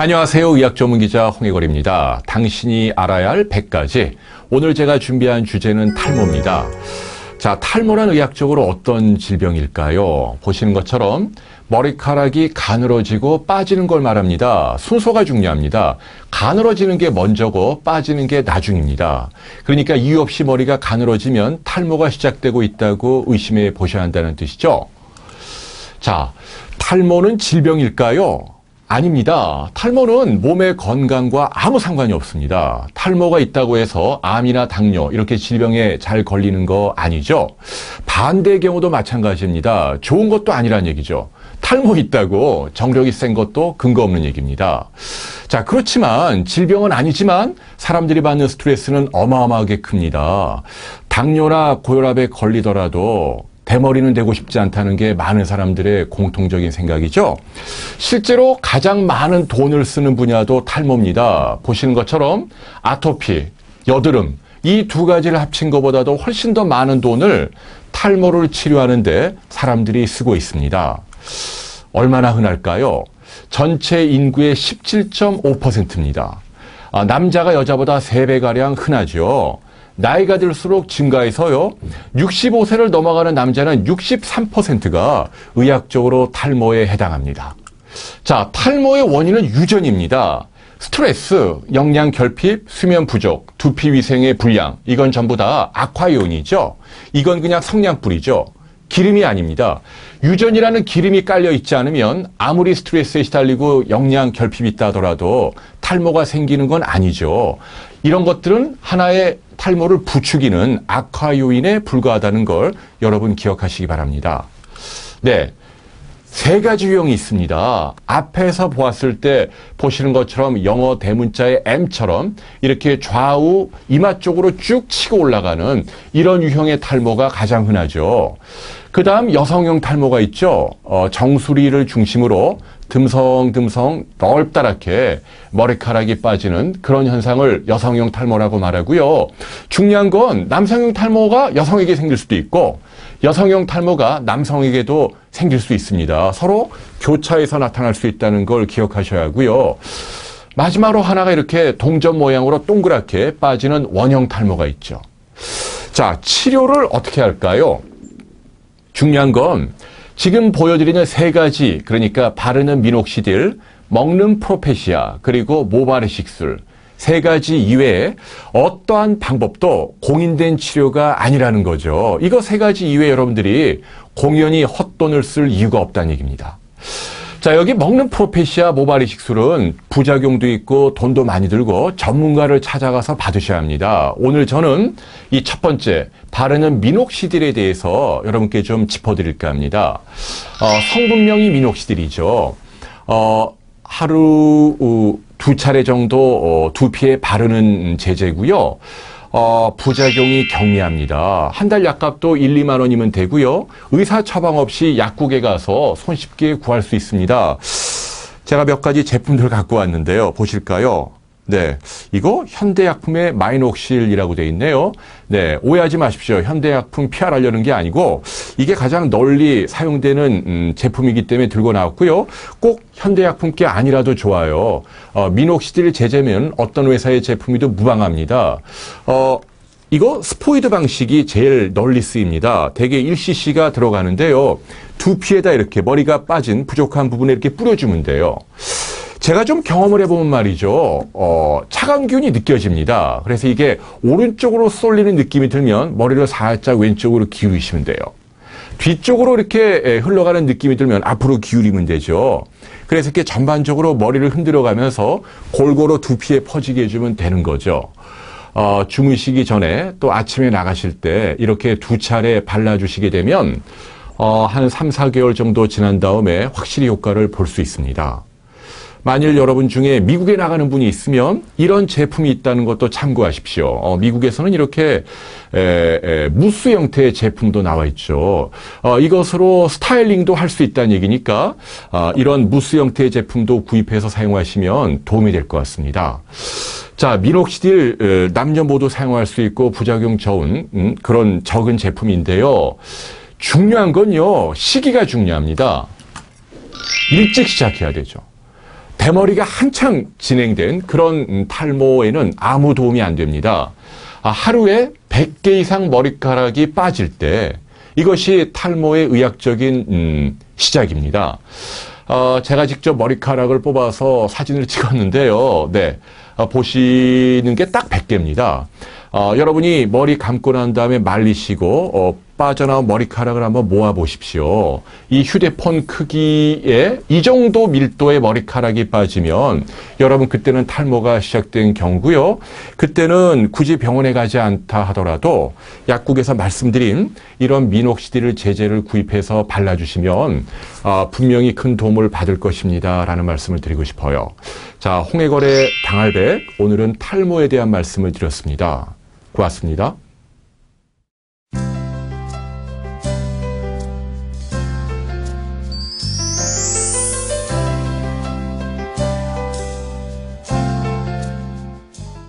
안녕하세요. 의학 전문 기자 홍해걸입니다. 당신이 알아야 할 100가지. 오늘 제가 준비한 주제는 탈모입니다. 자, 탈모란 의학적으로 어떤 질병일까요? 보시는 것처럼 머리카락이 가늘어지고 빠지는 걸 말합니다. 순서가 중요합니다. 가늘어지는 게 먼저고 빠지는 게 나중입니다. 그러니까 이유 없이 머리가 가늘어지면 탈모가 시작되고 있다고 의심해 보셔야 한다는 뜻이죠. 자, 탈모는 질병일까요? 아닙니다. 탈모는 몸의 건강과 아무 상관이 없습니다. 탈모가 있다고 해서 암이나 당뇨 이렇게 질병에 잘 걸리는 거 아니죠. 반대의 경우도 마찬가지입니다. 좋은 것도 아니란 얘기죠. 탈모 있다고 정력이 센 것도 근거 없는 얘기입니다. 자, 그렇지만 질병은 아니지만 사람들이 받는 스트레스는 어마어마하게 큽니다. 당뇨나 고혈압에 걸리더라도 대머리는 되고 싶지 않다는 게 많은 사람들의 공통적인 생각이죠. 실제로 가장 많은 돈을 쓰는 분야도 탈모입니다. 보시는 것처럼 아토피, 여드름, 이 두 가지를 합친 것보다도 훨씬 더 많은 돈을 탈모를 치료하는데 사람들이 쓰고 있습니다. 얼마나 흔할까요? 전체 인구의 17.5%입니다. 아, 남자가 여자보다 3배가량 흔하죠. 나이가 들수록 증가해서요. 65세를 넘어가는 남자는 63%가 의학적으로 탈모에 해당합니다. 자, 탈모의 원인은 유전입니다. 스트레스, 영양 결핍, 수면 부족, 두피 위생의 불량, 이건 전부 다 악화요인이죠. 이건 그냥 성냥불이죠. 기름이 아닙니다. 유전이라는 기름이 깔려 있지 않으면 아무리 스트레스에 시달리고 영양 결핍이 있다 하더라도 탈모가 생기는 건 아니죠. 이런 것들은 하나의 탈모를 부추기는 악화 요인에 불과하다는 걸 여러분 기억하시기 바랍니다. 네. 세 가지 유형이 있습니다. 앞에서 보았을 때 보시는 것처럼 영어 대문자의 M처럼 이렇게 좌우 이마 쪽으로 쭉 치고 올라가는 이런 유형의 탈모가 가장 흔하죠. 그 다음 여성형 탈모가 있죠. 어, 정수리를 중심으로 듬성듬성 넓다랗게 머리카락이 빠지는 그런 현상을 여성형 탈모라고 말하고요. 중요한 건 남성형 탈모가 여성에게 생길 수도 있고 여성형 탈모가 남성에게도 생길 수 있습니다. 서로 교차해서 나타날 수 있다는 걸 기억하셔야 하고요. 마지막으로 하나가 이렇게 동전 모양으로 동그랗게 빠지는 원형 탈모가 있죠. 자, 치료를 어떻게 할까요? 중요한 건 지금 보여드리는 세 가지, 그러니까 바르는 미녹시딜, 먹는 프로페시아, 그리고 모바르식술, 세 가지 이외에 어떠한 방법도 공인된 치료가 아니라는 거죠. 이거 세 가지 이외에 여러분들이 공연히 헛돈을 쓸 이유가 없다는 얘기입니다. 자, 여기 먹는 프로페시아 모바리 식술은 부작용도 있고 돈도 많이 들고 전문가를 찾아가서 받으셔야 합니다. 오늘 저는 이 첫 번째 바르는 미녹시딜에 대해서 여러분께 좀 짚어드릴까 합니다. 어, 성분명이 미녹시딜이죠. 어, 하루 어, 두 차례 정도 어, 두피에 바르는 제제고요. 어, 부작용이 경미합니다. 한 달 약값도 1, 2만 원이면 되고요. 의사 처방 없이 약국에 가서 손쉽게 구할 수 있습니다. 제가 몇 가지 제품들 갖고 왔는데요. 보실까요? 네. 이거 현대약품의 마이녹실이라고 되어 있네요. 네. 오해하지 마십시오. 현대약품 PR하려는 게 아니고 이게 가장 널리 사용되는 음, 제품이기 때문에 들고 나왔고요. 꼭 현대약품께 아니라도 좋아요. 어, 미녹시딜 제제면 어떤 회사의 제품이도 무방합니다. 어, 이거 스포이드 방식이 제일 널리 쓰입니다. 대개 1cc가 들어가는데요. 두피에다 이렇게 머리가 빠진 부족한 부분에 이렇게 뿌려주면 돼요. 제가 좀 경험을 해보면 말이죠. 어, 차가운 기운이 느껴집니다. 그래서 이게 오른쪽으로 쏠리는 느낌이 들면 머리를 살짝 왼쪽으로 기울이시면 돼요. 뒤쪽으로 이렇게 흘러가는 느낌이 들면 앞으로 기울이면 되죠. 그래서 이렇게 전반적으로 머리를 흔들어 가면서 골고루 두피에 퍼지게 해주면 되는 거죠. 어, 주무시기 전에 또 아침에 나가실 때 이렇게 두 차례 발라주시게 되면 어, 한 3, 4개월 정도 지난 다음에 확실히 효과를 볼 수 있습니다. 만일 여러분 중에 미국에 나가는 분이 있으면 이런 제품이 있다는 것도 참고하십시오. 어, 미국에서는 이렇게 에, 에, 무스 형태의 제품도 나와 있죠. 어, 이것으로 스타일링도 할 수 있다는 얘기니까 어, 이런 무스 형태의 제품도 구입해서 사용하시면 도움이 될 것 같습니다. 자, 미녹시딜 남녀 모두 사용할 수 있고 부작용 적은 음, 그런 적은 제품인데요. 중요한 건요. 시기가 중요합니다. 일찍 시작해야 되죠. 대머리가 한창 진행된 그런 음, 탈모에는 아무 도움이 안 됩니다. 아, 하루에 100개 이상 머리카락이 빠질 때 이것이 탈모의 의학적인 음, 시작입니다. 어, 제가 직접 머리카락을 뽑아서 사진을 찍었는데요. 네. 어, 보시는 게 딱 100개입니다. 어, 여러분이 머리 감고 난 다음에 말리시고 어, 빠져나온 머리카락을 한번 모아 보십시오. 이 휴대폰 크기에 이 정도 밀도의 머리카락이 빠지면 여러분 그때는 탈모가 시작된 경우고요. 그때는 굳이 병원에 가지 않다 하더라도 약국에서 말씀드린 이런 미녹시딜 제제를 구입해서 발라주시면 아, 분명히 큰 도움을 받을 것입니다 라는 말씀을 드리고 싶어요. 자, 홍해걸의 당할백 오늘은 탈모에 대한 말씀을 드렸습니다. 고맙습니다.